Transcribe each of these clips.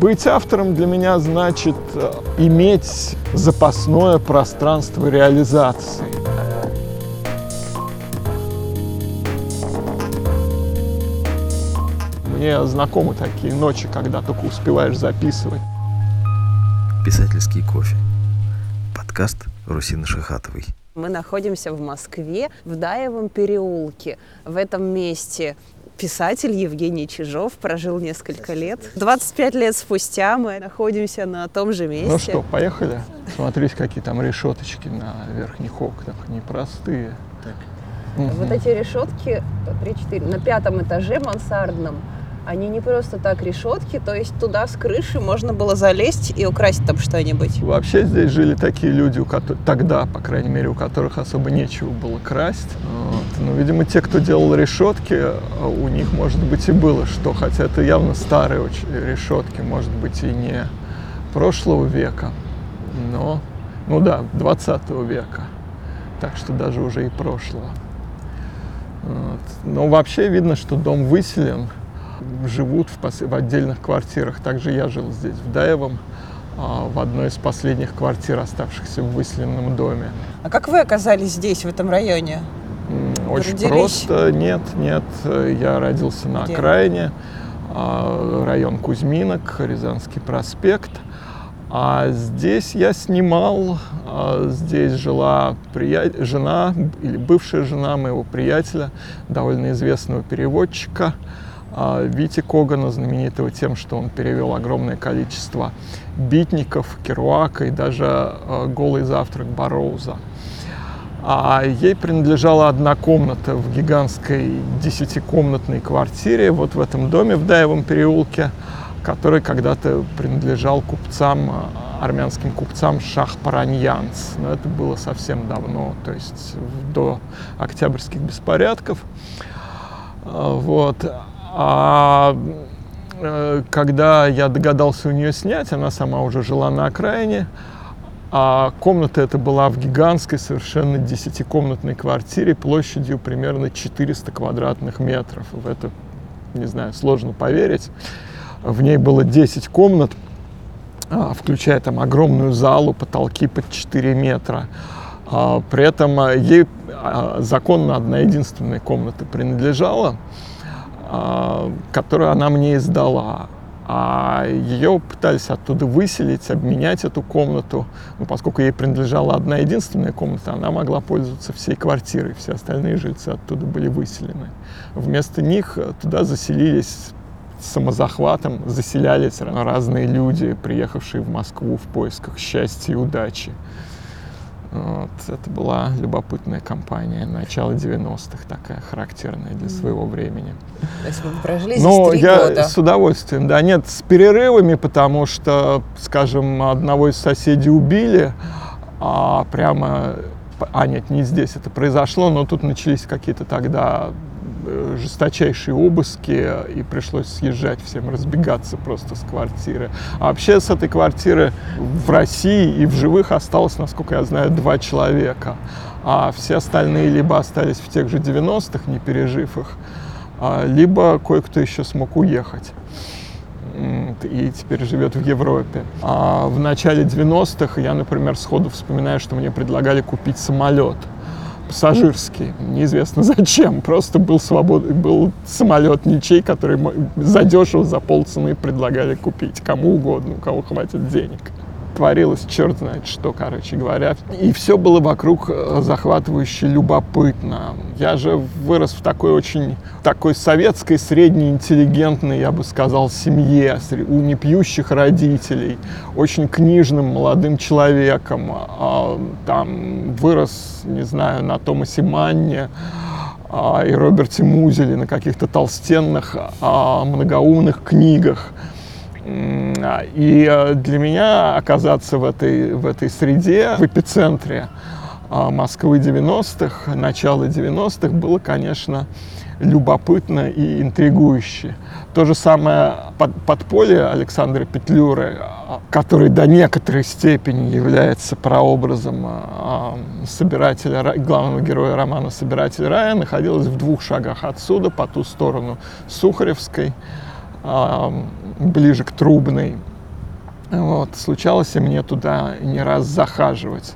Быть автором для меня значит э, иметь запасное пространство реализации. Мне знакомы такие ночи, когда только успеваешь записывать. Писательский кофе. Подкаст Русины Шихатовой. Мы находимся в Москве, в Даевом переулке. В этом месте писатель Евгений Чижов прожил несколько лет. 25 лет спустя мы находимся на том же месте. Ну что, поехали? Смотрите, какие там решеточки на верхних окнах, непростые. Так. Угу. Вот эти решетки, 3-4, на пятом этаже мансардном, они не просто так решетки, то есть туда с крыши можно было залезть и украсть там что-нибудь. Вообще здесь жили такие люди, у которых, тогда, по крайней мере, у которых особо нечего было красть. Вот. Ну, видимо, те, кто делал решетки, у них, может быть, и было что, хотя это явно старые очень решетки, может быть, и не прошлого века, но, ну да, 20 века, так что даже уже и прошлого. Вот. Но вообще видно, что дом выселен, живут в, пос... в отдельных квартирах. Также я жил здесь, в Даевом, а, в одной из последних квартир, оставшихся в выселенном доме. А как вы оказались здесь, в этом районе? Очень Родились? просто. Нет, нет. Я родился на Где? окраине, а, район Кузьминок, Рязанский проспект. А здесь я снимал, а здесь жила прия... жена или бывшая жена моего приятеля, довольно известного переводчика. А, Вити Когана, знаменитого тем, что он перевел огромное количество битников, Керуака и даже а, «Голый завтрак» Бароуза. А ей принадлежала одна комната в гигантской десятикомнатной квартире вот в этом доме в Даевом переулке, который когда-то принадлежал купцам, а, армянским купцам Шах-Параньянц. Но это было совсем давно, то есть до октябрьских беспорядков. Вот. А э, когда я догадался у нее снять, она сама уже жила на окраине, а комната эта была в гигантской, совершенно десятикомнатной квартире площадью примерно 400 квадратных метров. В это, не знаю, сложно поверить. В ней было 10 комнат, а, включая там огромную залу, потолки под 4 метра. А, при этом а, ей законно одна единственная комната принадлежала. А, которую она мне издала. А ее пытались оттуда выселить, обменять эту комнату. Но поскольку ей принадлежала одна единственная комната, она могла пользоваться всей квартирой. Все остальные жильцы оттуда были выселены. Вместо них туда заселились самозахватом, заселялись разные люди, приехавшие в Москву в поисках счастья и удачи. Вот. Это была любопытная компания, начало 90-х, такая характерная для своего времени. То есть вы прожили здесь Но я года? с удовольствием, да, нет, с перерывами, потому что, скажем, одного из соседей убили, а прямо, а нет, не здесь это произошло, но тут начались какие-то тогда жесточайшие обыски, и пришлось съезжать всем, разбегаться просто с квартиры. А вообще с этой квартиры в России и в живых осталось, насколько я знаю, два человека. А все остальные либо остались в тех же 90-х, не пережив их, а, либо кое-кто еще смог уехать и теперь живет в Европе. А в начале 90-х я, например, сходу вспоминаю, что мне предлагали купить самолет – пассажирский, неизвестно зачем, просто был, свобод... был самолет ничей, который задешево за полцены предлагали купить кому угодно, у кого хватит денег творилось черт знает что, короче говоря. И все было вокруг э, захватывающе любопытно. Я же вырос в такой очень, такой советской, средней, интеллигентной, я бы сказал, семье, у непьющих родителей, очень книжным молодым человеком. А, там вырос, не знаю, на Томасе Манне, а, и Роберте Музеле на каких-то толстенных, а, многоумных книгах. И э, для меня оказаться в этой, в этой среде, в эпицентре а, Москвы 90-х, начала 90-х, было, конечно, любопытно и интригующе. То же самое под, подполье Александра Петлюры, который до некоторой степени является прообразом а, собирателя, главного героя романа «Собиратель рая», находилось в двух шагах отсюда, по ту сторону Сухаревской, ближе к Трубной. Вот, случалось мне туда не раз захаживать.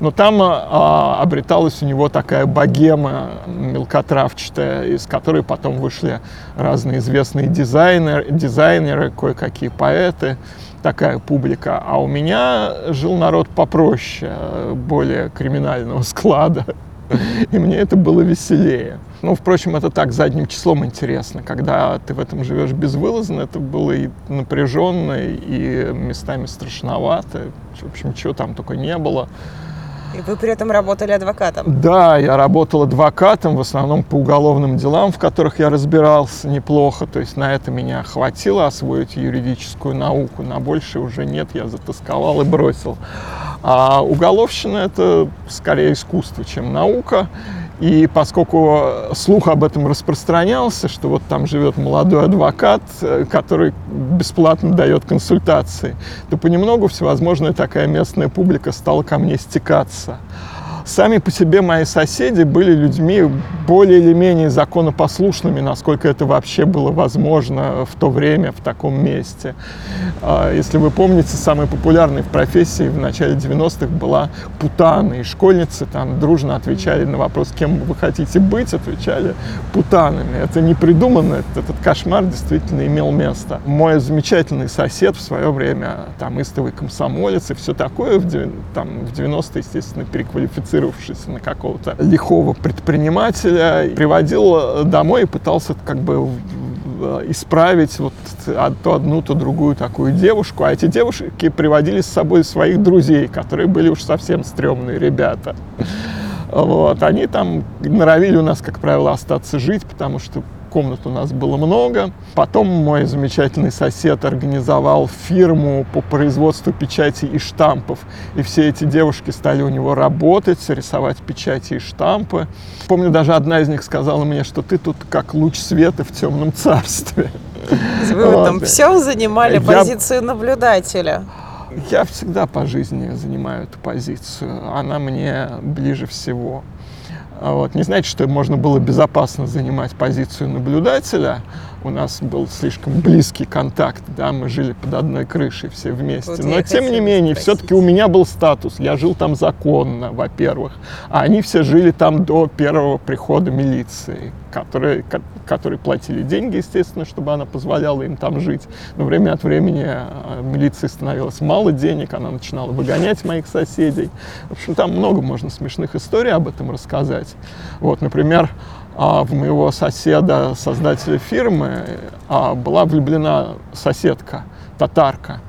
Но там а, обреталась у него такая богема мелкотравчатая, из которой потом вышли разные известные дизайнеры, дизайнеры кое-какие поэты, такая публика. А у меня жил народ попроще, более криминального склада. И мне это было веселее. Ну, впрочем, это так задним числом интересно. Когда ты в этом живешь безвылазно, это было и напряженно, и местами страшновато. В общем, чего там только не было. И вы при этом работали адвокатом? Да, я работал адвокатом, в основном по уголовным делам, в которых я разбирался неплохо. То есть на это меня хватило освоить юридическую науку. На больше уже нет, я затасковал и бросил. А уголовщина — это скорее искусство, чем наука. И поскольку слух об этом распространялся, что вот там живет молодой адвокат, э, который бесплатно дает консультации, то понемногу всевозможная такая местная публика стала ко мне стекаться. Сами по себе мои соседи были людьми более или менее законопослушными, насколько это вообще было возможно в то время, в таком месте. А, если вы помните, самой популярной в профессии в начале 90-х была путана, и школьницы там дружно отвечали на вопрос, кем вы хотите быть, отвечали путанами. Это не придумано, этот кошмар действительно имел место. Мой замечательный сосед в свое время, там, истовый комсомолец и все такое, в, там, в 90-е, естественно, переквалифицировал сфокусировавшись на какого-то лихого предпринимателя, приводил домой и пытался как бы исправить вот то одну, то другую такую девушку. А эти девушки приводили с собой своих друзей, которые были уж совсем стрёмные ребята. Вот. Они там норовили у нас, как правило, остаться жить, потому что комнат у нас было много. Потом мой замечательный сосед организовал фирму по производству печати и штампов. И все эти девушки стали у него работать, рисовать печати и штампы. Помню, даже одна из них сказала мне, что ты тут как луч света в темном царстве. Вы вот. там все занимали Я... позицию наблюдателя. Я всегда по жизни занимаю эту позицию. Она мне ближе всего. А вот. Не значит, что можно было безопасно занимать позицию наблюдателя. У нас был слишком близкий контакт, да, мы жили под одной крышей все вместе. Вот Но тем не менее, все-таки у меня был статус. Я жил там законно, во-первых. А они все жили там до первого прихода милиции, которые, которые платили деньги, естественно, чтобы она позволяла им там жить. Но время от времени а, милиции становилось мало денег, она начинала выгонять моих соседей. В общем, там много можно смешных историй об этом рассказать. Вот, например, а в моего соседа, создателя фирмы, а, была влюблена соседка, татарка,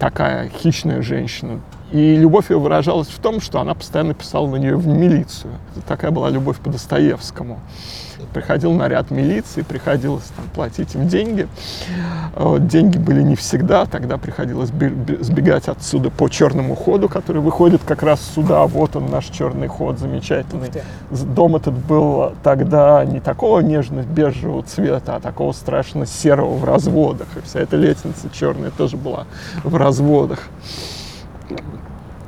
такая хищная женщина, и любовь ее выражалась в том, что она постоянно писала на нее в милицию. Такая была любовь по Достоевскому. Приходил наряд милиции, приходилось там, платить им деньги. Деньги были не всегда, тогда приходилось сбегать отсюда по черному ходу, который выходит как раз сюда. Вот он, наш черный ход замечательный. Дом этот был тогда не такого нежно-бежевого цвета, а такого страшно серого в разводах. И вся эта лестница черная тоже была в разводах.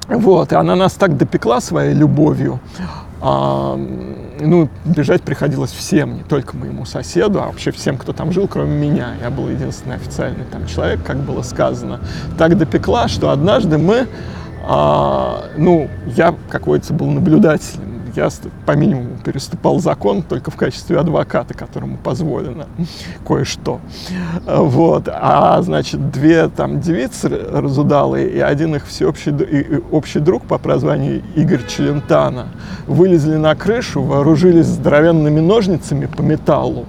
Вот, и она нас так допекла своей любовью. А, ну, бежать приходилось всем, не только моему соседу, а вообще всем, кто там жил, кроме меня. Я был единственный официальный там человек, как было сказано. Так допекла, что однажды мы, а, ну, я, как водится, был наблюдателем я по минимуму переступал закон только в качестве адвоката, которому позволено кое-что. Вот. А, значит, две там девицы разудалые и один их всеобщий и общий друг по прозванию Игорь Челентана вылезли на крышу, вооружились здоровенными ножницами по металлу.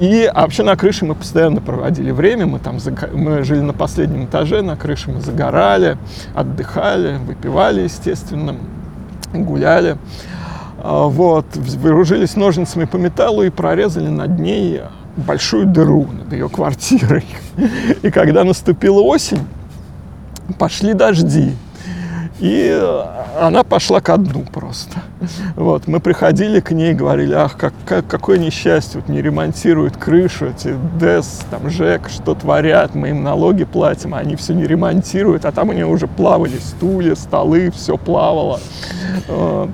И а вообще на крыше мы постоянно проводили время. Мы там мы жили на последнем этаже, на крыше мы загорали, отдыхали, выпивали, естественно гуляли. А, вот, вооружились ножницами по металлу и прорезали над ней большую дыру над ее квартирой. И когда наступила осень, пошли дожди. И она пошла ко дну просто. Вот, мы приходили к ней, говорили, ах, как, как, какое несчастье, вот не ремонтируют крышу, эти ДЭС, там, ЖЭК, что творят, мы им налоги платим, а они все не ремонтируют, а там у нее уже плавали стулья, столы, все плавало. Вот.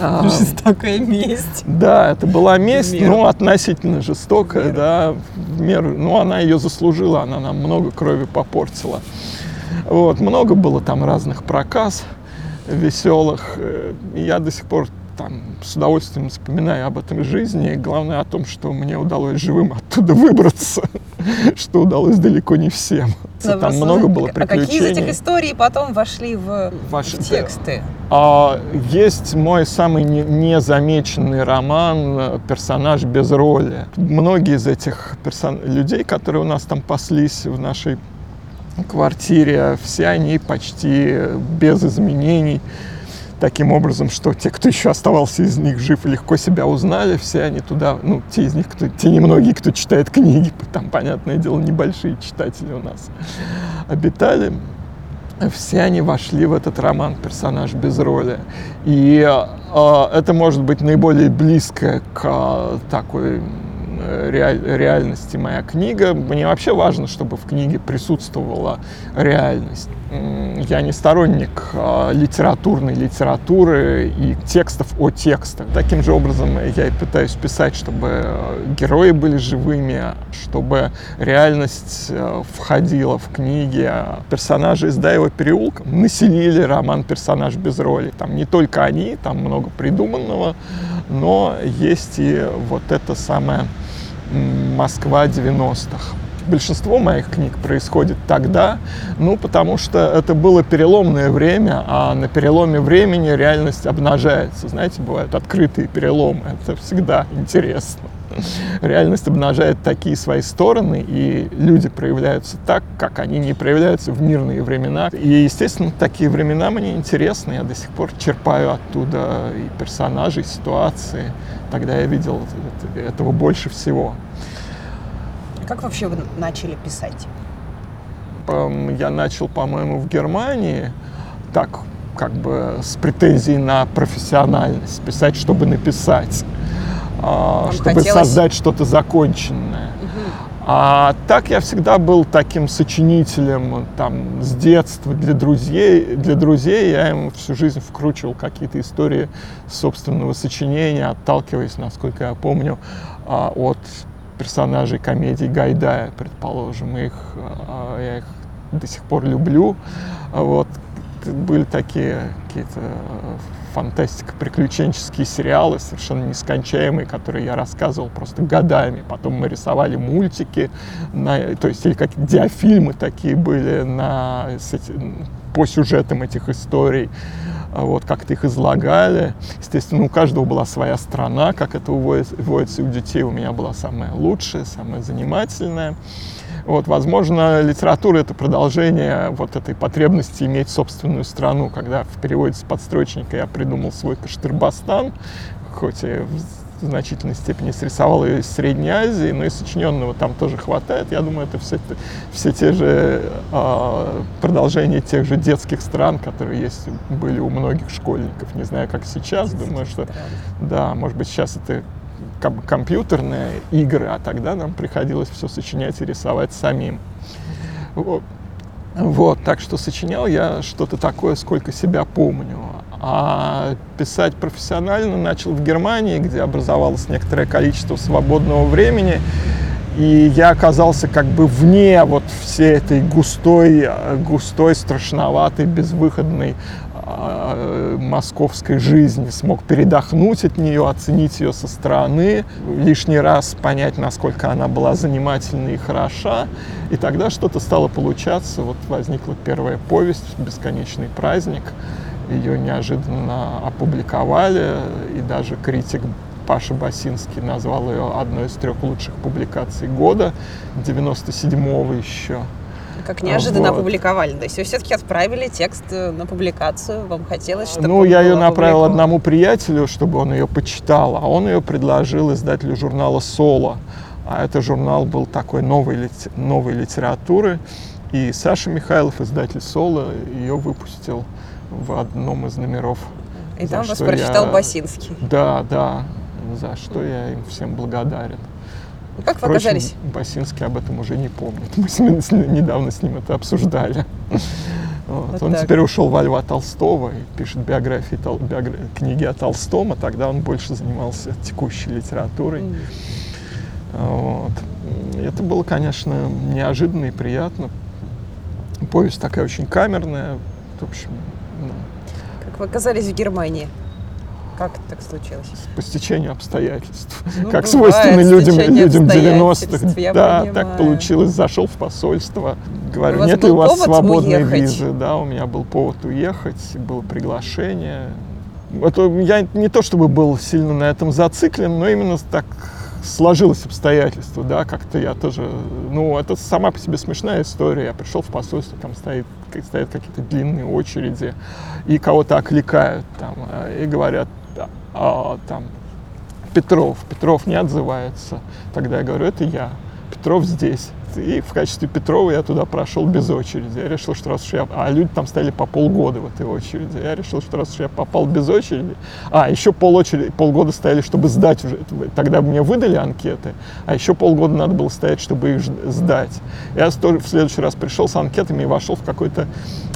А, жестокая месть. Да, это была месть, ну, относительно жестокая, да, в меру, ну, она ее заслужила, она нам много крови попортила. Вот, много было там разных проказ веселых. Э, я до сих пор там с удовольствием вспоминаю об этом жизни. И главное о том, что мне удалось живым оттуда выбраться, что удалось далеко не всем. Но там много было приключений. А какие из этих историй потом вошли в, Ваши, в тексты? А, есть мой самый не, незамеченный роман «Персонаж без роли». Многие из этих персон... людей, которые у нас там паслись в нашей квартире, все они почти без изменений таким образом, что те, кто еще оставался из них жив, легко себя узнали, все они туда, ну, те из них, кто, те немногие, кто читает книги, там, понятное дело, небольшие читатели у нас обитали, все они вошли в этот роман «Персонаж без роли». И э, это может быть наиболее близкое к э, такой реаль, реальности моя книга. Мне вообще важно, чтобы в книге присутствовала реальность. Я не сторонник э, литературной литературы и текстов о текстах. Таким же образом я и пытаюсь писать, чтобы герои были живыми, чтобы реальность э, входила в книги. Персонажи из Даева переулка населили роман «Персонаж без роли». Там не только они, там много придуманного, но есть и вот это самое Москва 90-х. Большинство моих книг происходит тогда, ну, потому что это было переломное время, а на переломе времени реальность обнажается. Знаете, бывают открытые переломы, это всегда интересно. Реальность обнажает такие свои стороны, и люди проявляются так, как они не проявляются в мирные времена. И, естественно, такие времена мне интересны. Я до сих пор черпаю оттуда и персонажей, и ситуации. Тогда я видел этого больше всего. Как вообще вы начали писать? Я начал, по-моему, в Германии, так, как бы с претензией на профессиональность, писать, чтобы написать, Вам чтобы хотелось... создать что-то законченное. А так я всегда был таким сочинителем там, с детства для друзей. Для друзей я им всю жизнь вкручивал какие-то истории собственного сочинения, отталкиваясь, насколько я помню, а, от персонажей комедий Гайдая, предположим. Их, а, я их до сих пор люблю. Вот. Были такие какие-то фантастика, приключенческие сериалы, совершенно нескончаемые, которые я рассказывал просто годами. Потом мы рисовали мультики, на, то есть или как диафильмы такие были на, по сюжетам этих историй вот как-то их излагали. Естественно, у каждого была своя страна, как это уводится у детей. У меня была самая лучшая, самая занимательная. Вот, возможно, литература — это продолжение вот этой потребности иметь собственную страну. Когда в переводе с подстрочника я придумал свой Каштырбастан, хоть и в значительной степени срисовал ее из Средней Азии, но и сочиненного там тоже хватает. Я думаю, это все, все те же э, продолжения тех же детских стран, которые есть, были у многих школьников. Не знаю, как сейчас. Думаю, что да, может быть, сейчас это компьютерные игры, а тогда нам приходилось все сочинять и рисовать самим. Вот. Вот, так что сочинял я что-то такое, сколько себя помню. А писать профессионально начал в Германии, где образовалось некоторое количество свободного времени. И я оказался как бы вне вот всей этой густой, густой, страшноватой, безвыходной э, московской жизни, смог передохнуть от нее, оценить ее со стороны, лишний раз понять, насколько она была занимательна и хороша. И тогда что-то стало получаться. Вот возникла первая повесть «Бесконечный праздник». Ее неожиданно опубликовали, и даже критик Паша Басинский назвал ее одной из трех лучших публикаций года, 97-го еще. Как неожиданно вот. опубликовали. То есть вы все-таки отправили текст э, на публикацию, вам хотелось, чтобы Ну, я ее направил одному приятелю, чтобы он ее почитал, а он ее предложил издателю журнала «Соло». А это журнал был такой новой, новой литературы. И Саша Михайлов, издатель «Соло», ее выпустил в одном из номеров. И там вас прочитал я... Басинский. Да, да, за что я им всем благодарен. Как Впрочем, вы оказались? Басинский об этом уже не помнит. Мы с ним, недавно с ним это обсуждали. Вот. Вот он так. теперь ушел во Льва Толстого и пишет биографии, тол, биографии, книги о Толстом, а тогда он больше занимался текущей литературой. Mm. Вот. Это было, конечно, неожиданно и приятно. Повесть такая очень камерная. В общем, ну. Как вы оказались в Германии? Как так случилось? По стечению обстоятельств. Ну, как свойственно людям, людям 90-х. Да, понимаю. так получилось. Зашел в посольство. Говорю, нет ли у вас свободной уехать? визы? Да, у меня был повод уехать, было приглашение. Это я не то чтобы был сильно на этом зациклен, но именно так сложилось обстоятельство, да, как-то я тоже, ну, это сама по себе смешная история. Я пришел в посольство, там стоит, стоят какие-то длинные очереди, и кого-то окликают там, э, и говорят, а, там, Петров, Петров не отзывается. Тогда я говорю, это я, Петров здесь. И в качестве Петрова я туда прошел без очереди. Я решил, что раз уж я... А люди там стояли по полгода в этой очереди. Я решил, что раз уж я попал без очереди... А, еще пол очереди, полгода стояли, чтобы сдать уже. Тогда мне выдали анкеты, а еще полгода надо было стоять, чтобы их сдать. Я в следующий раз пришел с анкетами и вошел в какой-то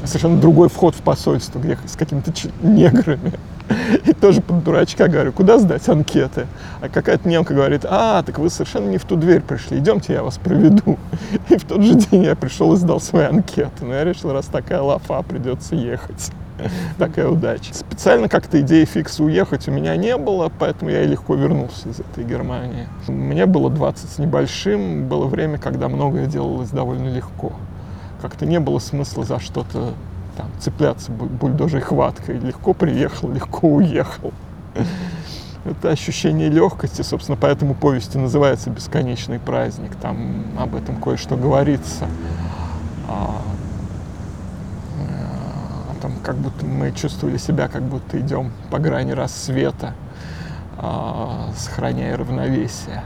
совершенно другой вход в посольство, где с какими-то неграми. И тоже под дурачка говорю, куда сдать анкеты? А какая-то немка говорит, а, так вы совершенно не в ту дверь пришли, идемте, я вас проведу. И в тот же день я пришел и сдал свои анкеты. Но я решил, раз такая лафа, придется ехать. Такая удача. Специально как-то идеи фикса уехать у меня не было, поэтому я и легко вернулся из этой Германии. Мне было 20 с небольшим, было время, когда многое делалось довольно легко. Как-то не было смысла за что-то там, цепляться бульдожей хваткой. Легко приехал, легко уехал. Это ощущение легкости, собственно, поэтому повести называется «Бесконечный праздник». Там об этом кое-что говорится. А, э, о том, как будто мы чувствовали себя, как будто идем по грани рассвета, а, сохраняя равновесие.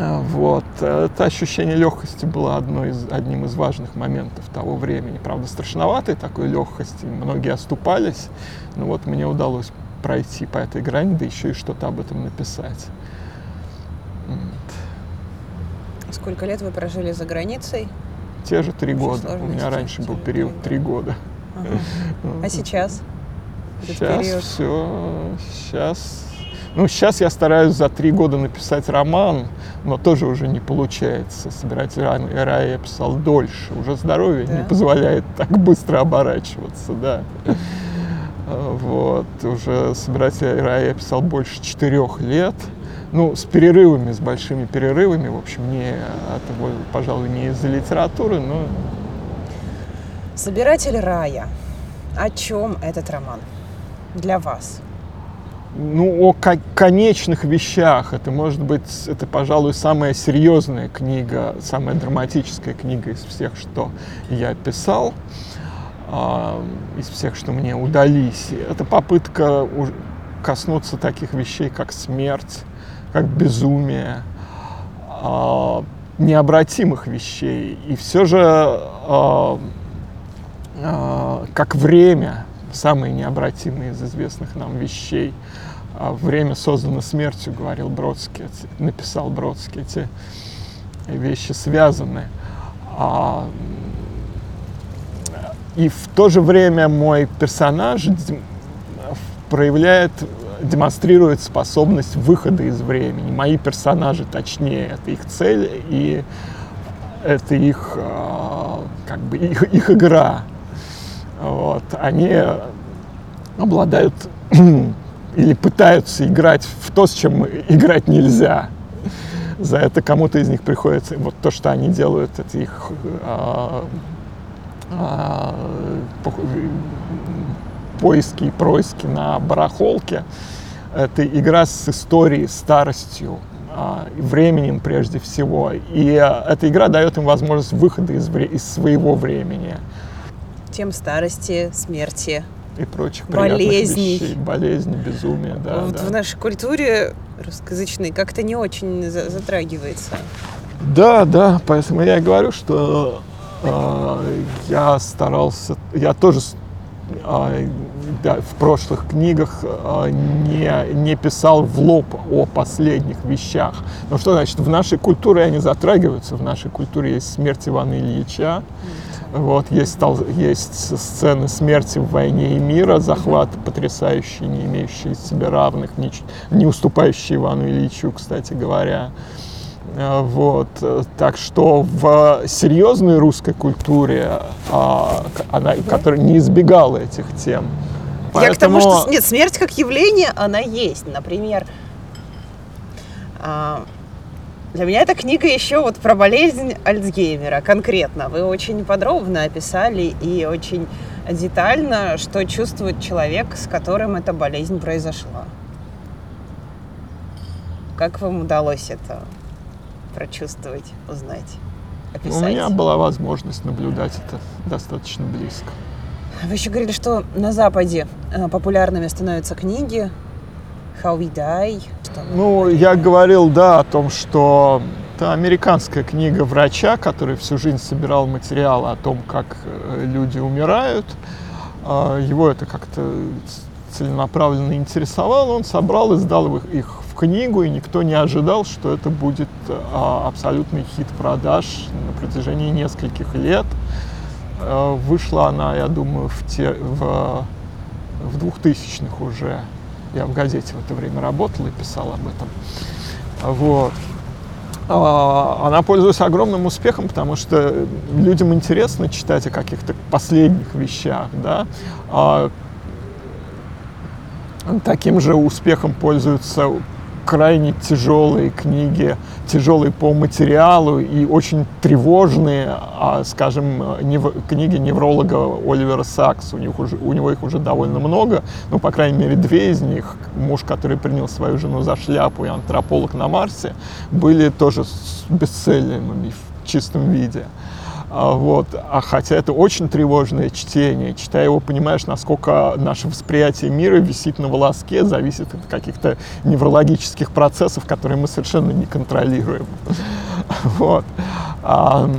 Э, вот. Это ощущение легкости было одной из, одним из важных моментов того времени. Правда, страшноватой такой легкости. Многие оступались. Но вот мне удалось пройти по этой грани, да еще и что-то об этом написать. Вот. Сколько лет вы прожили за границей? Те же три года. У меня раньше был период три года. Ага. А сейчас? Сейчас все. Сейчас ну, сейчас я стараюсь за три года написать роман, но тоже уже не получается. Собирать рай я писал дольше. Уже здоровье да? не позволяет так быстро оборачиваться, да. Вот. Уже собирать рай я писал больше четырех лет. Ну, с перерывами, с большими перерывами. В общем, не, это, пожалуй, не из-за литературы, но... Собиратель рая. О чем этот роман для вас? Ну, о конечных вещах. Это может быть, это, пожалуй, самая серьезная книга, самая драматическая книга из всех, что я писал, э, из всех, что мне удались. Это попытка коснуться таких вещей, как смерть, как безумие, э, необратимых вещей. И все же, э, как время, самые необратимые из известных нам вещей. А время создано смертью, говорил Бродский, написал Бродский. Эти вещи связаны. А, и в то же время мой персонаж проявляет, демонстрирует способность выхода из времени. Мои персонажи, точнее, это их цель и это их, а, как бы, их, их игра. Вот. Они обладают или пытаются играть в то, с чем играть нельзя. За это кому-то из них приходится, вот то, что они делают, это их а, а, поиски и происки на барахолке. Это игра с историей, старостью, а, временем прежде всего. И эта игра дает им возможность выхода из, из своего времени тем старости, смерти, и прочих болезней. Вещей. Болезни, безумие, да, вот да. В нашей культуре русскоязычной как-то не очень затрагивается. Да, да, поэтому я и говорю, что э, я старался, я тоже э, да, в прошлых книгах э, не, не писал в лоб о последних вещах. Но что значит, в нашей культуре они затрагиваются, в нашей культуре есть смерть Ивана Ильича, вот, есть, есть сцены смерти в «Войне и мира», захват потрясающий, не имеющий себе равных, не, не уступающий Ивану Ильичу, кстати говоря. Э, вот. Так что в серьезной русской культуре, а, она, которая не избегала этих тем, Поэтому... Я к тому, что нет, смерть как явление, она есть. Например, а, для меня эта книга еще вот про болезнь Альцгеймера конкретно. Вы очень подробно описали и очень детально, что чувствует человек, с которым эта болезнь произошла. Как вам удалось это прочувствовать, узнать, описать? У меня была возможность наблюдать это достаточно близко. Вы еще говорили, что на Западе э, популярными становятся книги How We Die. Ну, я говорил, да, о том, что это американская книга врача, который всю жизнь собирал материалы о том, как э, люди умирают. А, его это как-то целенаправленно интересовало. Он собрал и сдал их в книгу, и никто не ожидал, что это будет а, абсолютный хит продаж на протяжении нескольких лет. А, вышла она, я думаю, в, те, в, в 2000-х уже. Я в газете в это время работал и писал об этом. Вот. А, она пользуется огромным успехом, потому что людям интересно читать о каких-то последних вещах, да. А таким же успехом пользуются крайне тяжелые книги, тяжелые по материалу и очень тревожные, а, скажем, нев... книги невролога Оливера Сакс. У, них уже, у него их уже довольно много, ну, по крайней мере, две из них, муж, который принял свою жену за шляпу и антрополог на Марсе, были тоже бестселлерами в чистом виде. А, вот. А хотя это очень тревожное чтение. Читая его, понимаешь, насколько наше восприятие мира висит на волоске, зависит от каких-то неврологических процессов, которые мы совершенно не контролируем. Вот. А,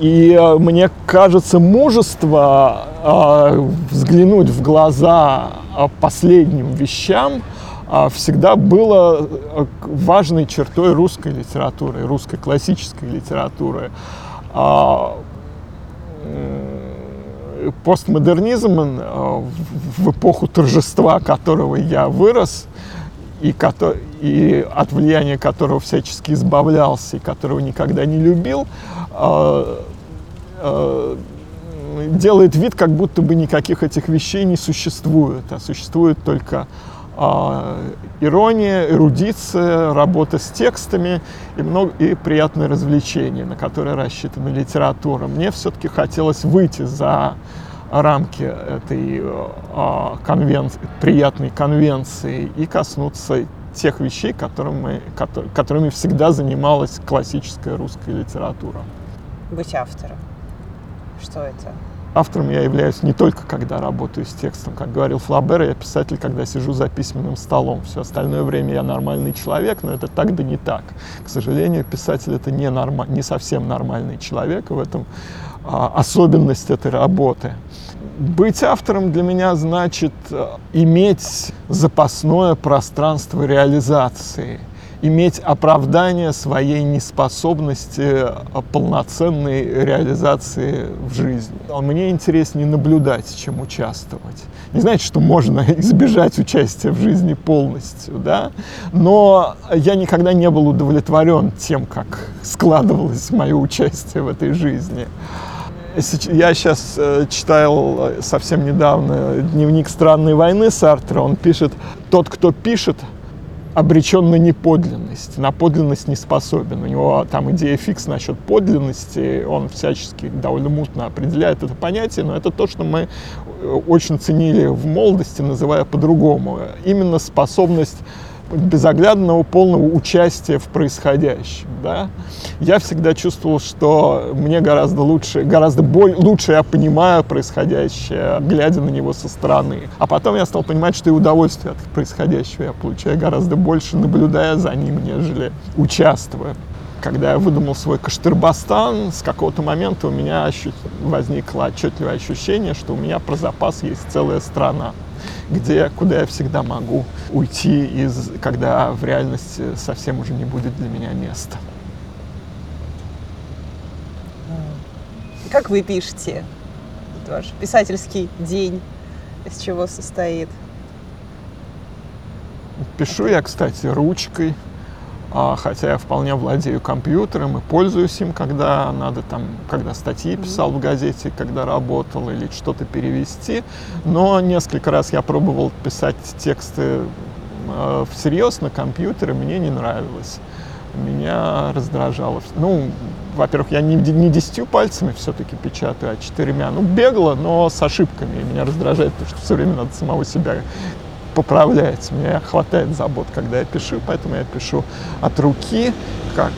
и а, мне кажется, мужество взглянуть в глаза последним вещам всегда было важной чертой русской литературы, русской классической литературы. А, постмодернизм а, в эпоху торжества которого я вырос, и, и от влияния которого всячески избавлялся, и которого никогда не любил, а, делает вид, как будто бы никаких этих вещей не существует, а существует только ирония, эрудиция, работа с текстами и, много, и приятное развлечение, на которое рассчитана литература. Мне все-таки хотелось выйти за рамки этой а, конвенции, приятной конвенции и коснуться тех вещей, которыми, которыми всегда занималась классическая русская литература. Быть автором. Что это? Автором я являюсь не только когда работаю с текстом. Как говорил Флабер, я писатель, когда сижу за письменным столом. Все остальное время я нормальный человек, но это так да не так. К сожалению, писатель это не, норма, не совсем нормальный человек, и в этом а, особенность этой работы. Быть автором для меня значит а, иметь запасное пространство реализации – иметь оправдание своей неспособности э, полноценной реализации в жизни. Мне интереснее наблюдать, чем участвовать. Не значит, что можно избежать участия в жизни полностью, да? но я никогда не был удовлетворен тем, как складывалось мое участие в этой жизни. Я сейчас э, читал э, совсем недавно дневник странной войны Сартра. Он пишет, тот, кто пишет, обречен на неподлинность, на подлинность не способен. У него там идея фикс насчет подлинности, он всячески довольно мутно определяет это понятие, но это то, что мы э, очень ценили в молодости, называя по-другому. Именно способность безоглядного полного участия в происходящем. Да? Я всегда чувствовал, что мне гораздо лучше, гораздо боль, лучше я понимаю происходящее, глядя на него со стороны. А потом я стал понимать, что и удовольствие от происходящего я получаю гораздо больше, наблюдая за ним, нежели участвуя. когда я выдумал свой Каштырбастан, с какого-то момента у меня возникло отчетливое ощущение, что у меня про запас есть целая страна, где, куда я всегда могу уйти, из, когда в реальности совсем уже не будет для меня места. Как вы пишете? Ваш писательский день из чего состоит? Пишу я, кстати, ручкой, а, хотя я вполне владею компьютером и пользуюсь им, когда надо там, когда статьи писал в газете, когда работал или что-то перевести. Но несколько раз я пробовал писать тексты э, всерьез на компьютере, мне не нравилось. Меня раздражало. Ну, во-первых, я не, не десятью пальцами все-таки печатаю, а четырьмя. Ну, бегло, но с ошибками. И меня раздражает, потому что все время надо самого себя поправлять. Мне хватает забот, когда я пишу, поэтому я пишу от руки, как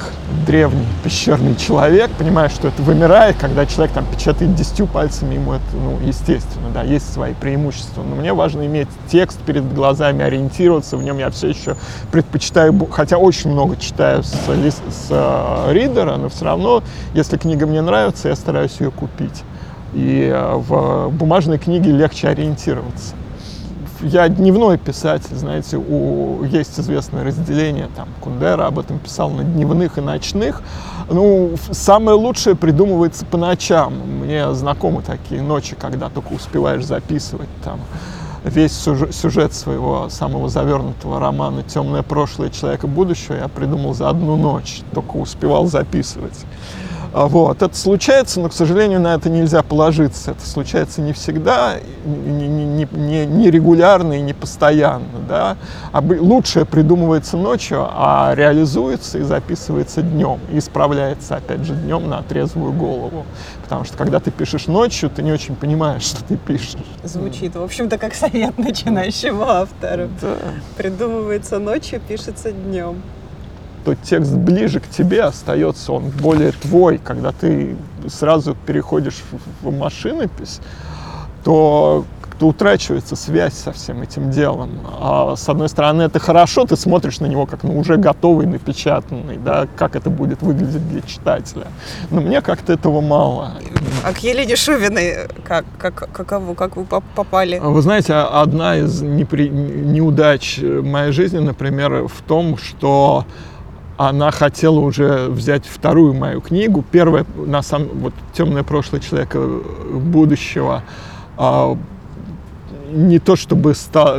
древний пещерный человек, понимаю, что это вымирает, когда человек там печатает десятью пальцами, ему это, ну, естественно, да, есть свои преимущества. Но мне важно иметь текст перед глазами, ориентироваться в нем. Я все еще предпочитаю, хотя очень много читаю с, с э, ридера, но все равно, если книга мне нравится, я стараюсь ее купить. И э, в бумажной книге легче ориентироваться я дневной писатель, знаете, у, есть известное разделение, там, Кундера об этом писал, на дневных и ночных. Ну, самое лучшее придумывается по ночам. Мне знакомы такие ночи, когда только успеваешь записывать там весь сюжет своего самого завернутого романа «Темное прошлое человека будущего» я придумал за одну ночь, только успевал записывать. А, вот. Это случается, но, к сожалению, на это нельзя положиться. Это случается не всегда, не, не, не, не регулярно и не постоянно. Да? А лучшее придумывается ночью, а реализуется и записывается днем. И исправляется, опять же, днем на трезвую голову. Потому что, когда ты пишешь ночью, ты не очень понимаешь, что ты пишешь. Звучит, в общем-то, как совет начинающему автору. Да. Придумывается ночью, пишется днем то текст ближе к тебе остается, он более твой. Когда ты сразу переходишь в машинопись, то то утрачивается связь со всем этим делом. А, с одной стороны, это хорошо, ты смотришь на него как на уже готовый, напечатанный, да, как это будет выглядеть для читателя. Но мне как-то этого мало. А к Елене Шувиной как, как, каково, как вы попали? Вы знаете, одна из непри... неудач моей жизни, например, в том, что она хотела уже взять вторую мою книгу. Первая, на самом, вот «Темное прошлое человека будущего», а, не то чтобы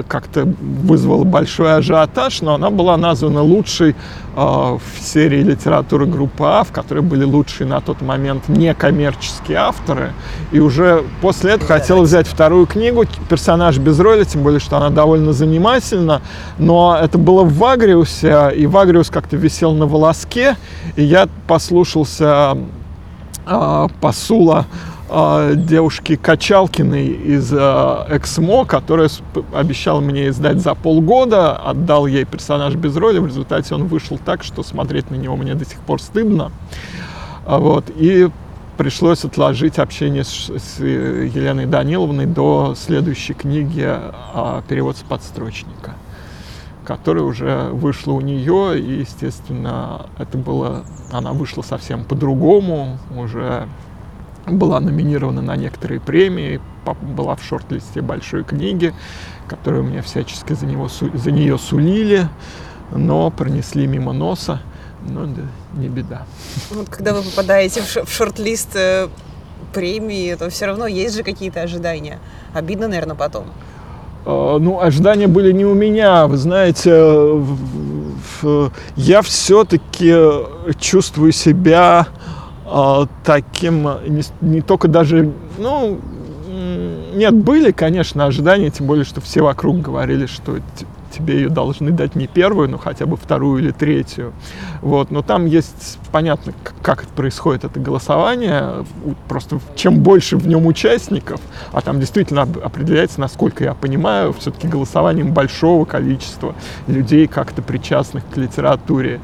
как-то вызвала большой ажиотаж, но она была названа лучшей э, в серии литературы группы А, в которой были лучшие на тот момент некоммерческие авторы. И уже после этого хотела взять вторую книгу, персонаж без роли, тем более, что она довольно занимательна. Но это было в Вагриусе, и Вагриус как-то висел на волоске, и я послушался э, посула э, девушки Качалкиной из э, Эксмо, которая обещала мне издать за полгода, отдал ей персонаж без роли, в результате он вышел так, что смотреть на него мне до сих пор стыдно. А, вот, и пришлось отложить общение с, с Еленой Даниловной до следующей книги э, «Перевод с подстрочника» которая уже вышла у нее, и, естественно, это было, она вышла совсем по-другому, уже была номинирована на некоторые премии, была в шорт-листе большой книги, которую мне всячески за, него, за нее сулили, но пронесли мимо носа. Ну, да, не беда. Вот когда вы попадаете в шорт-лист э, премии, то все равно есть же какие-то ожидания. Обидно, наверное, потом. А, ну, ожидания были не у меня. Вы знаете, я все-таки чувствую себя таким, не, не только даже, ну, нет, были, конечно, ожидания, тем более, что все вокруг говорили, что тебе ее должны дать не первую, но хотя бы вторую или третью. Вот. Но там есть, понятно, как происходит, это голосование. Просто чем больше в нем участников, а там действительно определяется, насколько я понимаю, все-таки голосованием большого количества людей, как-то причастных к литературе,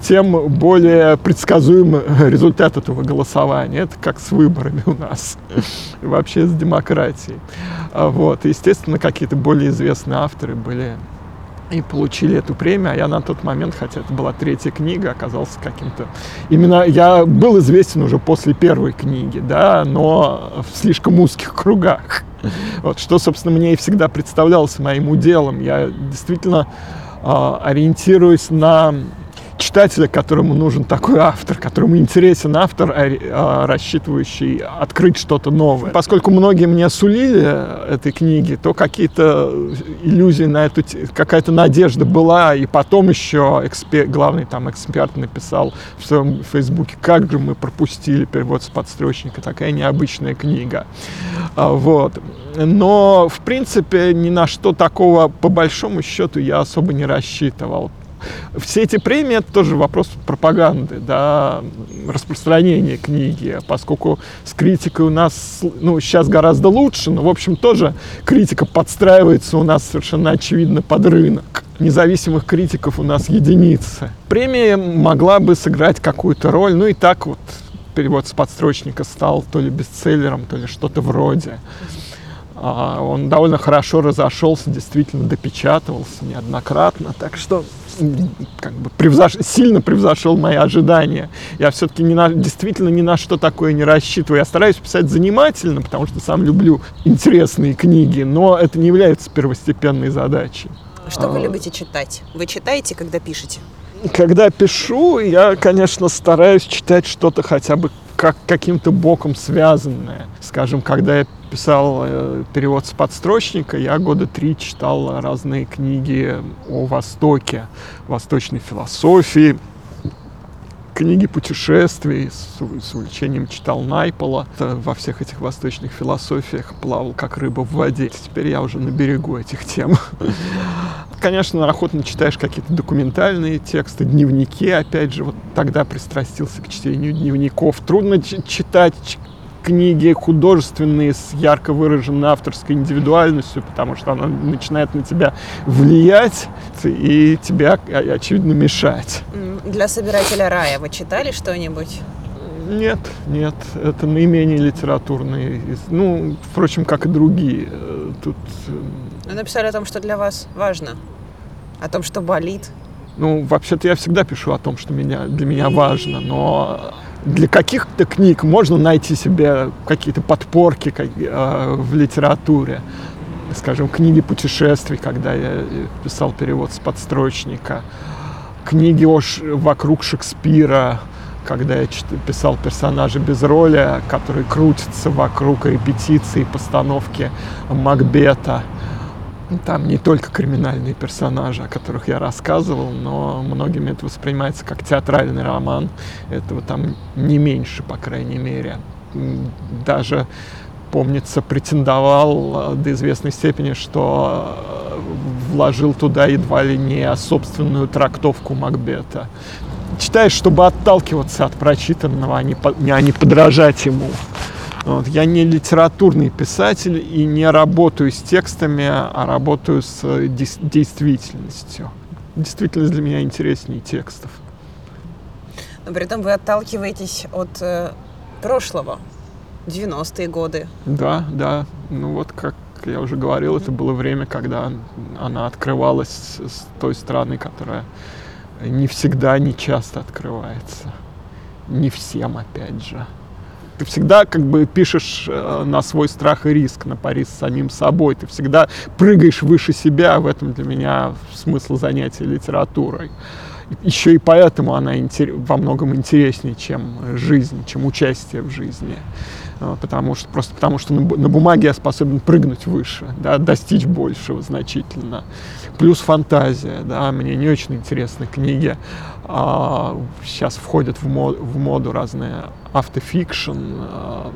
тем более предсказуем результат этого голосования. Это как с выборами у нас, вообще с демократией. Вот. естественно, какие-то более известные авторы были и получили эту премию, а я на тот момент, хотя это была третья книга, оказался каким-то... Именно я был известен уже после первой книги, да, но в слишком узких кругах. Вот, что, собственно, мне и всегда представлялось моим уделом. Я действительно э, ориентируюсь на читателя, которому нужен такой автор, которому интересен автор, а, рассчитывающий открыть что-то новое. Поскольку многие мне сулили этой книги, то какие-то иллюзии на эту, какая-то надежда была, и потом еще эксперт, главный там эксперт написал в своем фейсбуке, как же мы пропустили перевод с подстрочника, такая необычная книга. А, вот. Но, в принципе, ни на что такого, по большому счету, я особо не рассчитывал все эти премии это тоже вопрос пропаганды, да, распространения книги, поскольку с критикой у нас, ну, сейчас гораздо лучше, но, в общем, тоже критика подстраивается у нас совершенно очевидно под рынок. Независимых критиков у нас единицы. Премия могла бы сыграть какую-то роль, ну и так вот перевод с подстрочника стал то ли бестселлером, то ли что-то вроде. А, он довольно хорошо разошелся, действительно допечатывался неоднократно, так что как бы превзош... сильно превзошел мои ожидания. Я все-таки не на... действительно ни на что такое не рассчитываю. Я стараюсь писать занимательно, потому что сам люблю интересные книги, но это не является первостепенной задачей. Что вы а. любите читать? Вы читаете, когда пишете? Когда пишу, я, конечно, стараюсь читать что-то хотя бы как каким-то боком связанное. Скажем, когда я писал э, перевод с подстрочника, я года три читал разные книги о Востоке, восточной философии, книги путешествий, с, с увлечением читал Найпола. Во всех этих восточных философиях плавал как рыба в воде. Теперь я уже на берегу этих тем. Конечно, охотно читаешь какие-то документальные тексты, дневники, опять же, вот тогда пристрастился к чтению дневников. Трудно читать книги художественные с ярко выраженной авторской индивидуальностью, потому что она начинает на тебя влиять и тебя, очевидно, мешать. Для собирателя рая вы читали что-нибудь? Нет, нет, это наименее литературные. Ну, впрочем, как и другие. Тут... Вы написали о том, что для вас важно, о том, что болит. Ну, вообще-то я всегда пишу о том, что меня, для меня важно, но для каких-то книг можно найти себе какие-то подпорки как, э, в литературе. Скажем, книги путешествий, когда я писал перевод с подстрочника, книги о, вокруг Шекспира, когда я писал персонажа без роли, который крутится вокруг репетиции, постановки Макбета. Там не только криминальные персонажи, о которых я рассказывал, но многими это воспринимается как театральный роман. Этого там не меньше, по крайней мере. Даже, помнится, претендовал э, до известной степени, что э, вложил туда едва ли не собственную трактовку Макбета. Читаешь, чтобы отталкиваться от прочитанного, а не, а не подражать ему. Вот. Я не литературный писатель и не работаю с текстами, а работаю с э, действительностью. Действительность для меня интереснее текстов. Но при этом вы отталкиваетесь от э, прошлого, 90-е годы. Да, да. Ну вот как я уже говорил, это было время, когда она открывалась с той стороны, которая не всегда, не часто открывается. Не всем, опять же ты всегда как бы пишешь э, на свой страх и риск, на пари с самим собой. Ты всегда прыгаешь выше себя. В этом для меня смысл занятия литературой. Еще и поэтому она во многом интереснее, чем жизнь, чем участие в жизни. Э, потому что, просто потому что на, бумаге я способен прыгнуть выше, да, достичь большего значительно. Плюс фантазия, да, мне не очень интересны книги. А, сейчас входят в, мод, в моду разные автофикшн. А,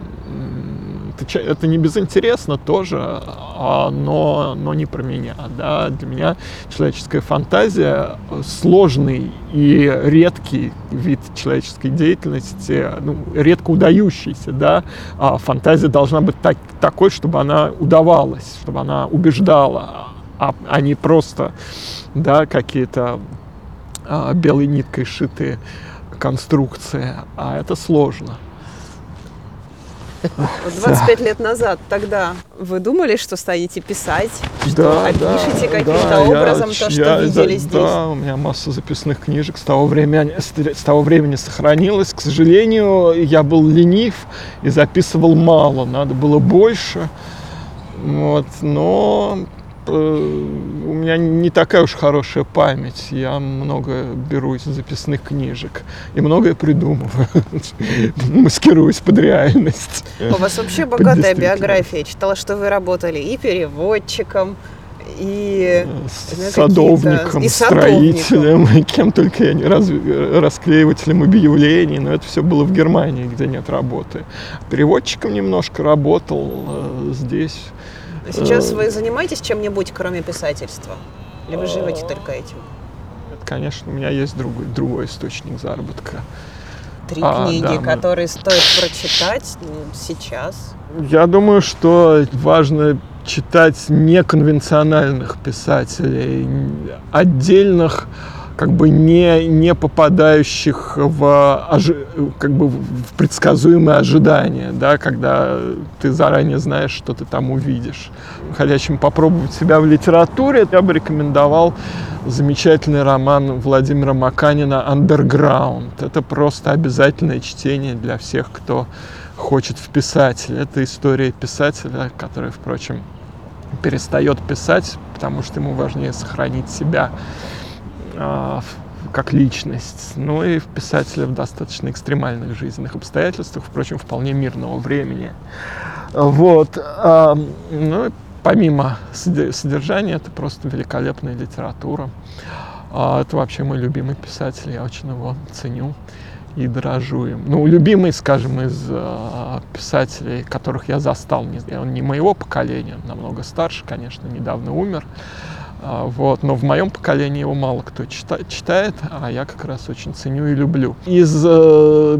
это, не безинтересно тоже, а, но, но не про меня. Да? Для меня человеческая фантазия сложный и редкий вид человеческой деятельности, ну, редко удающийся. Да? А фантазия должна быть так, такой, чтобы она удавалась, чтобы она убеждала, а, а не просто да, какие-то белой ниткой сшитые конструкции, а это сложно. 25 лет назад тогда вы думали, что станете писать, что Да, опишите да, каким-то да, образом я- то, что я- видели да, здесь? Да, у меня масса записных книжек с того, времени, с того времени сохранилась. К сожалению, я был ленив и записывал мало, надо было больше. Вот, но у меня не такая уж хорошая память. Я много беру из записных книжек и многое придумываю, маскируясь под реальность. У вас вообще богатая биография. Я читала, что вы работали и переводчиком, и Ну, садовником, и строителем, и кем только я не раз, расклеивателем объявлений, но это все было в Германии, где нет работы. Переводчиком немножко работал э, здесь. сейчас Э, вы занимаетесь чем-нибудь, кроме писательства? Или вы живете только этим? Это, конечно, у меня есть другой, другой источник заработка. Три А, книги, да, мы- которые стоит прочитать ну, сейчас. Я думаю, что важно читать неконвенциональных писателей, отдельных, как бы не, не попадающих в, как бы в предсказуемые ожидания, да, когда ты заранее знаешь, что ты там увидишь. Хотящим попробовать себя в литературе, я бы рекомендовал замечательный роман Владимира Маканина «Андерграунд». Это просто обязательное чтение для всех, кто хочет в писатель. Это история писателя, который, впрочем, перестает писать, потому что ему важнее сохранить себя как личность. Ну и в писателя в достаточно экстремальных жизненных обстоятельствах, впрочем, вполне мирного времени. Вот. а, ну помимо соде- содержания, это просто великолепная литература. А, Это вообще мой любимый писатель, я очень его ценю и дорожу им. Ну, любимый, скажем, из писателей, которых я застал, он не моего поколения, намного старше, конечно, недавно умер. А, Вот, но в моем поколении его мало кто чита- читает, а я как раз очень ценю и люблю. Из э,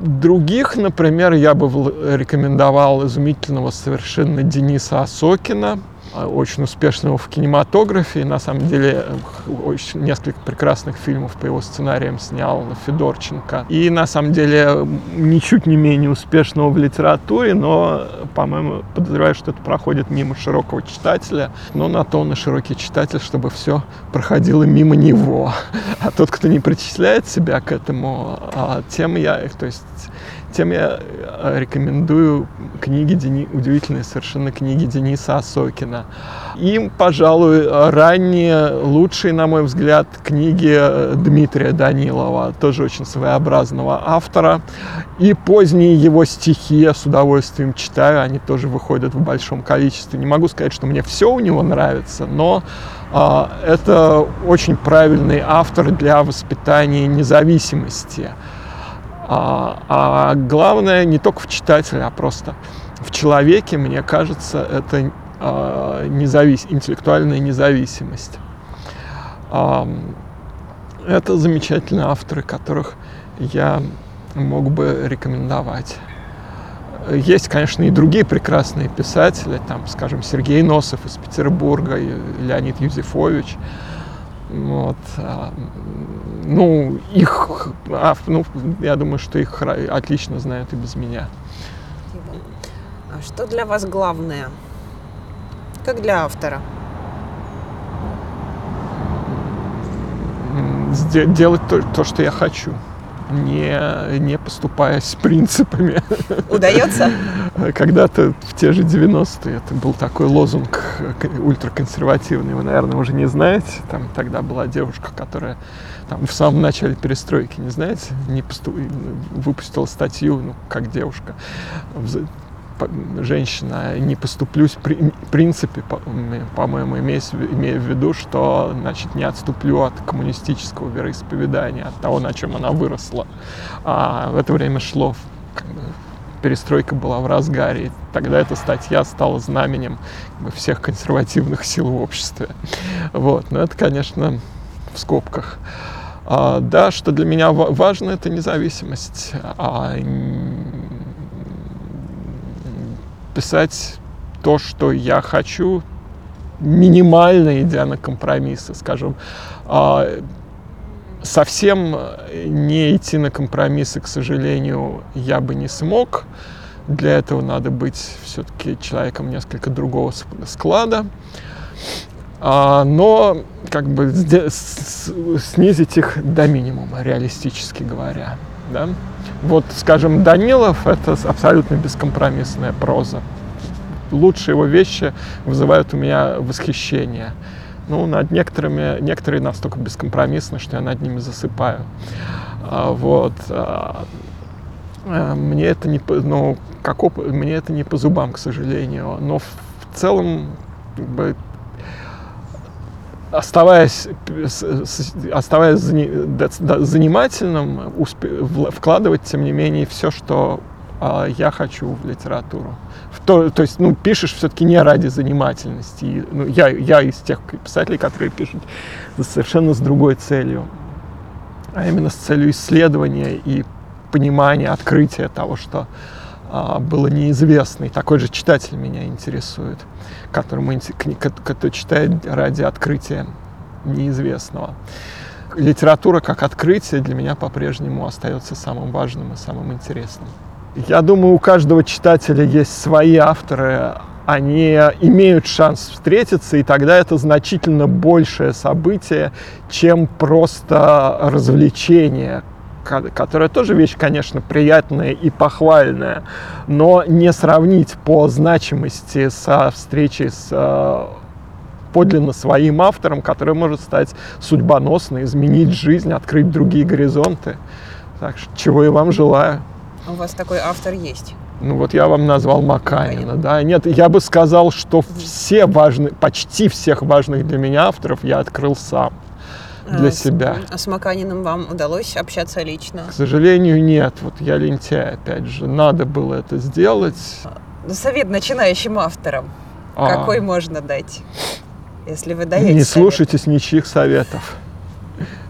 других, например, я бы рекомендовал изумительного совершенно Дениса Осокина, а, очень успешного в кинематографе. На самом деле э, очень, несколько прекрасных фильмов по его сценариям снял Федорченко. И на самом деле ничуть не менее успешного в литературе, но, по-моему, подозреваю, что это проходит мимо широкого читателя. Но на то он и широкий читатель, чтобы все проходило мимо него. А тот, кто не причисляет себя к этому, а, тем я, то есть тем я э, рекомендую книги Дени... удивительные совершенно книги Дениса Осокина. Им, пожалуй, ранние, лучшие, на мой взгляд, книги э, Дмитрия Данилова, тоже очень своеобразного автора. И поздние его стихи я с удовольствием читаю, они тоже выходят в большом количестве. Не могу сказать, что мне все у него нравится, но а, это очень правильный автор для воспитания независимости. А, а главное не только в читателе, а просто в человеке, мне кажется, это а, независ... интеллектуальная независимость. А, это замечательные авторы, которых я мог бы рекомендовать. Есть, конечно, и другие прекрасные писатели, там, скажем, Сергей Носов из Петербурга, Леонид Юзефович. Вот. а, Ну, их, а, ну, я думаю, что их отлично знают и без меня. А что для вас главное? Как для автора? М, сде- Делать то, то, что я хочу, не, не поступаясь принципами. Удается? Когда-то в те же 90-е это был такой лозунг э, ультраконсервативный, вы, наверное, уже не знаете. Там тогда была девушка, которая там, в самом начале перестройки, не знаете, не посту- выпустила статью, ну, как девушка, женщина, не поступлюсь в принципе, по-моему, имея, в виду, что, значит, не отступлю от коммунистического вероисповедания, от того, на чем она выросла. А в это время шло как бы, перестройка была в разгаре. И тогда эта статья стала знаменем всех консервативных сил в обществе. Вот. Но это, конечно, в скобках. А, да, что для меня ва- важно, это независимость. А, писать то, что я хочу, минимально идя на компромиссы, скажем. А, совсем не идти на компромиссы, к сожалению, я бы не смог. Для этого надо быть все-таки человеком несколько другого склада. А, но как бы снизить их до минимума, реалистически говоря. Да? Вот, скажем, Данилов — это абсолютно бескомпромиссная проза. Лучшие его вещи вызывают у меня восхищение. Ну, над некоторыми, некоторые настолько бескомпромиссны, что я над ними засыпаю. А, вот. А, а мне это не, ну, как оп... мне это не по зубам, к сожалению. Но в целом, как бы, оставаясь, оставаясь занимательным, вкладывать, тем не менее, все, что а, я хочу в литературу. В то, то есть, ну, пишешь все-таки не ради занимательности. Ну, я, я из тех писателей, которые пишут совершенно с другой целью, а именно с целью исследования и понимания, открытия того, что было неизвестно. И такой же читатель меня интересует, который, который читает ради открытия неизвестного. Литература как открытие для меня по-прежнему остается самым важным и самым интересным. Я думаю, у каждого читателя есть свои авторы, они имеют шанс встретиться, и тогда это значительно большее событие, чем просто развлечение, которая тоже вещь, конечно, приятная и похвальная, но не сравнить по значимости со встречей с э, подлинно своим автором, который может стать судьбоносной, изменить жизнь, открыть другие горизонты. Так что чего я вам желаю. У вас такой автор есть? Ну вот я вам назвал Маканина, да. Нет, я бы сказал, что все важные, почти всех важных для меня авторов я открыл сам для а, себя. А с Маканиным вам удалось общаться лично? К сожалению, нет. Вот я лентяй, опять же. Надо было это сделать. Ну, совет начинающим авторам. А. Какой можно дать? Если вы даете Не совет. слушайтесь ничьих советов.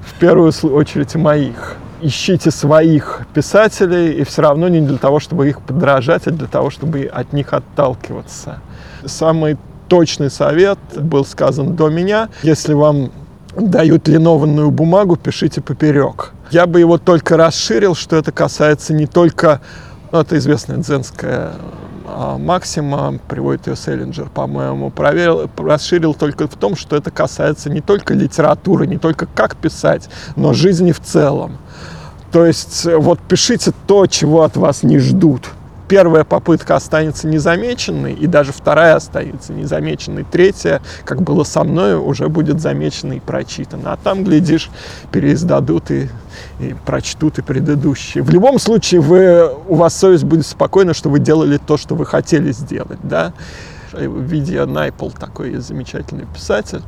В первую очередь моих. Ищите своих писателей, и все равно не для того, чтобы их подражать, а для того, чтобы от них отталкиваться. Самый точный совет был сказан до меня. Если вам дают линованную бумагу, пишите поперек. Я бы его только расширил, что это касается не только, ну, это известная дзенская а, максима, приводит ее Селлинджер, по-моему, проверил, расширил только в том, что это касается не только литературы, не только как писать, но жизни в целом. То есть вот пишите то, чего от вас не ждут первая попытка останется незамеченной, и даже вторая останется незамеченной, третья, как было со мной, уже будет замечена и прочитана. А там, глядишь, переиздадут и, и прочтут и предыдущие. В любом случае, вы, у вас совесть будет спокойна, что вы делали то, что вы хотели сделать, да. Видя Найпл, такой замечательный писатель,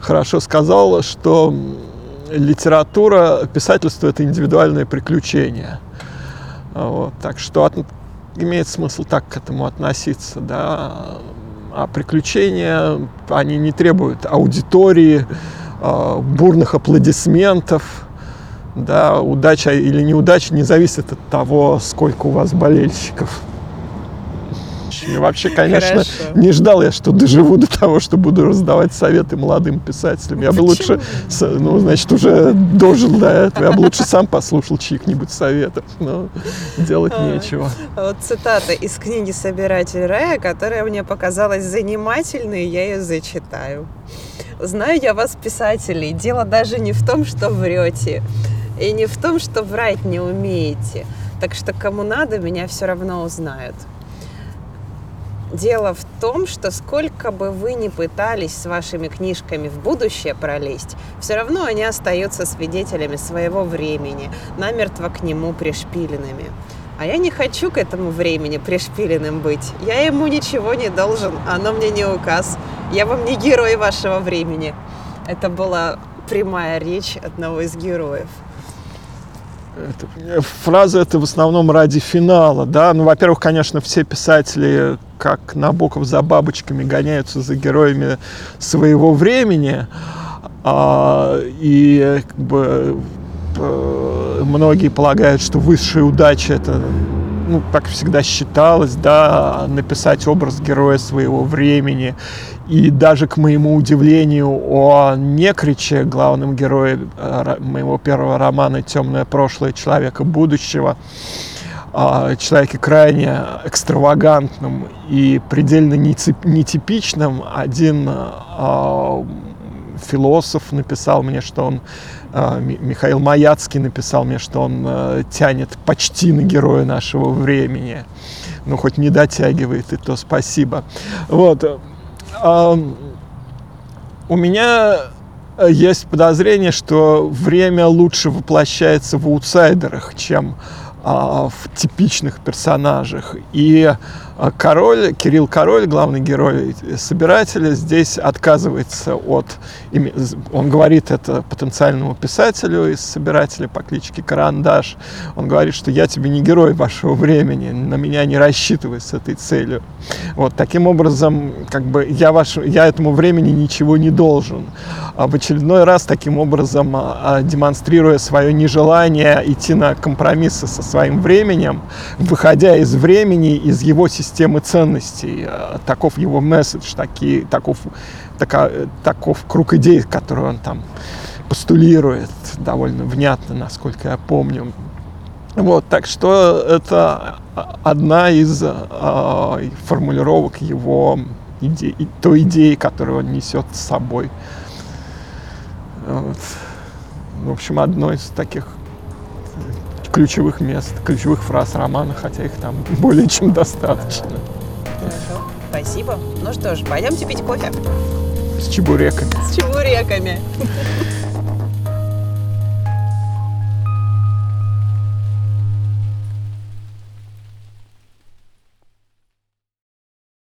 хорошо сказал, что литература, писательство — это индивидуальное приключение. Вот, так что от, имеет смысл так к этому относиться, да. А приключения, они не требуют аудитории, а, бурных аплодисментов, да, удача или неудача не зависит от того, сколько у вас болельщиков. И вообще, конечно, Хорошо. не ждал я, что доживу до того, что буду раздавать советы молодым писателям. Я бы лучше, ну, значит, уже дожил до этого. Я бы лучше сам послушал чьих-нибудь советов. Но делать а, нечего. Вот цитата из книги «Собиратель рая», которая мне показалась занимательной, я ее зачитаю. Знаю я вас, писателей, дело даже не в том, что врете, и не в том, что врать не умеете. Так что кому надо, меня все равно узнают. Дело в том, что сколько бы вы ни пытались с вашими книжками в будущее пролезть, все равно они остаются свидетелями своего времени, намертво к нему пришпиленными. А я не хочу к этому времени пришпиленным быть. Я ему ничего не должен, оно мне не указ. Я вам не герой вашего времени. Это была прямая речь одного из героев. Это, фраза это в основном ради финала, да. Ну, во-первых, конечно, все писатели как Набоков за бабочками гоняются за героями своего времени. А, и как бы, э, многие полагают, что высшая удача это ну, как всегда считалось, да, написать образ героя своего времени. И даже к моему удивлению о Некриче, главном герое э, моего первого романа «Темное прошлое человека будущего», э, человеке крайне экстравагантном и предельно нетипичном. Один э, философ написал мне, что он э, Михаил Маяцкий написал мне, что он тянет почти на героя нашего времени. Ну, хоть не дотягивает, и то спасибо. Вот. Э, у меня есть подозрение, что время лучше воплощается в аутсайдерах, чем а, в типичных персонажах. И король, Кирилл Король, главный герой собирателя, здесь отказывается от... Он говорит это потенциальному писателю из собирателя по кличке Карандаш. Он говорит, что я тебе не герой вашего времени, на меня не рассчитывай с этой целью. Вот таким образом, как бы я, ваш, я этому времени ничего не должен. А в очередной раз таким образом демонстрируя свое нежелание идти на компромиссы со своим временем, выходя из времени, из его системы ценностей. Э, таков его месседж, такие, таков, така, таков круг идей, который он там постулирует довольно внятно, насколько я помню. Вот, так что это одна из э, формулировок его идеи, той идеи, которую он несет с собой. Вот. В общем, одно из таких ключевых мест, ключевых фраз романа, хотя их там более чем достаточно. Хорошо, спасибо. Ну что ж, пойдемте пить кофе. С чебуреками. С чебуреками.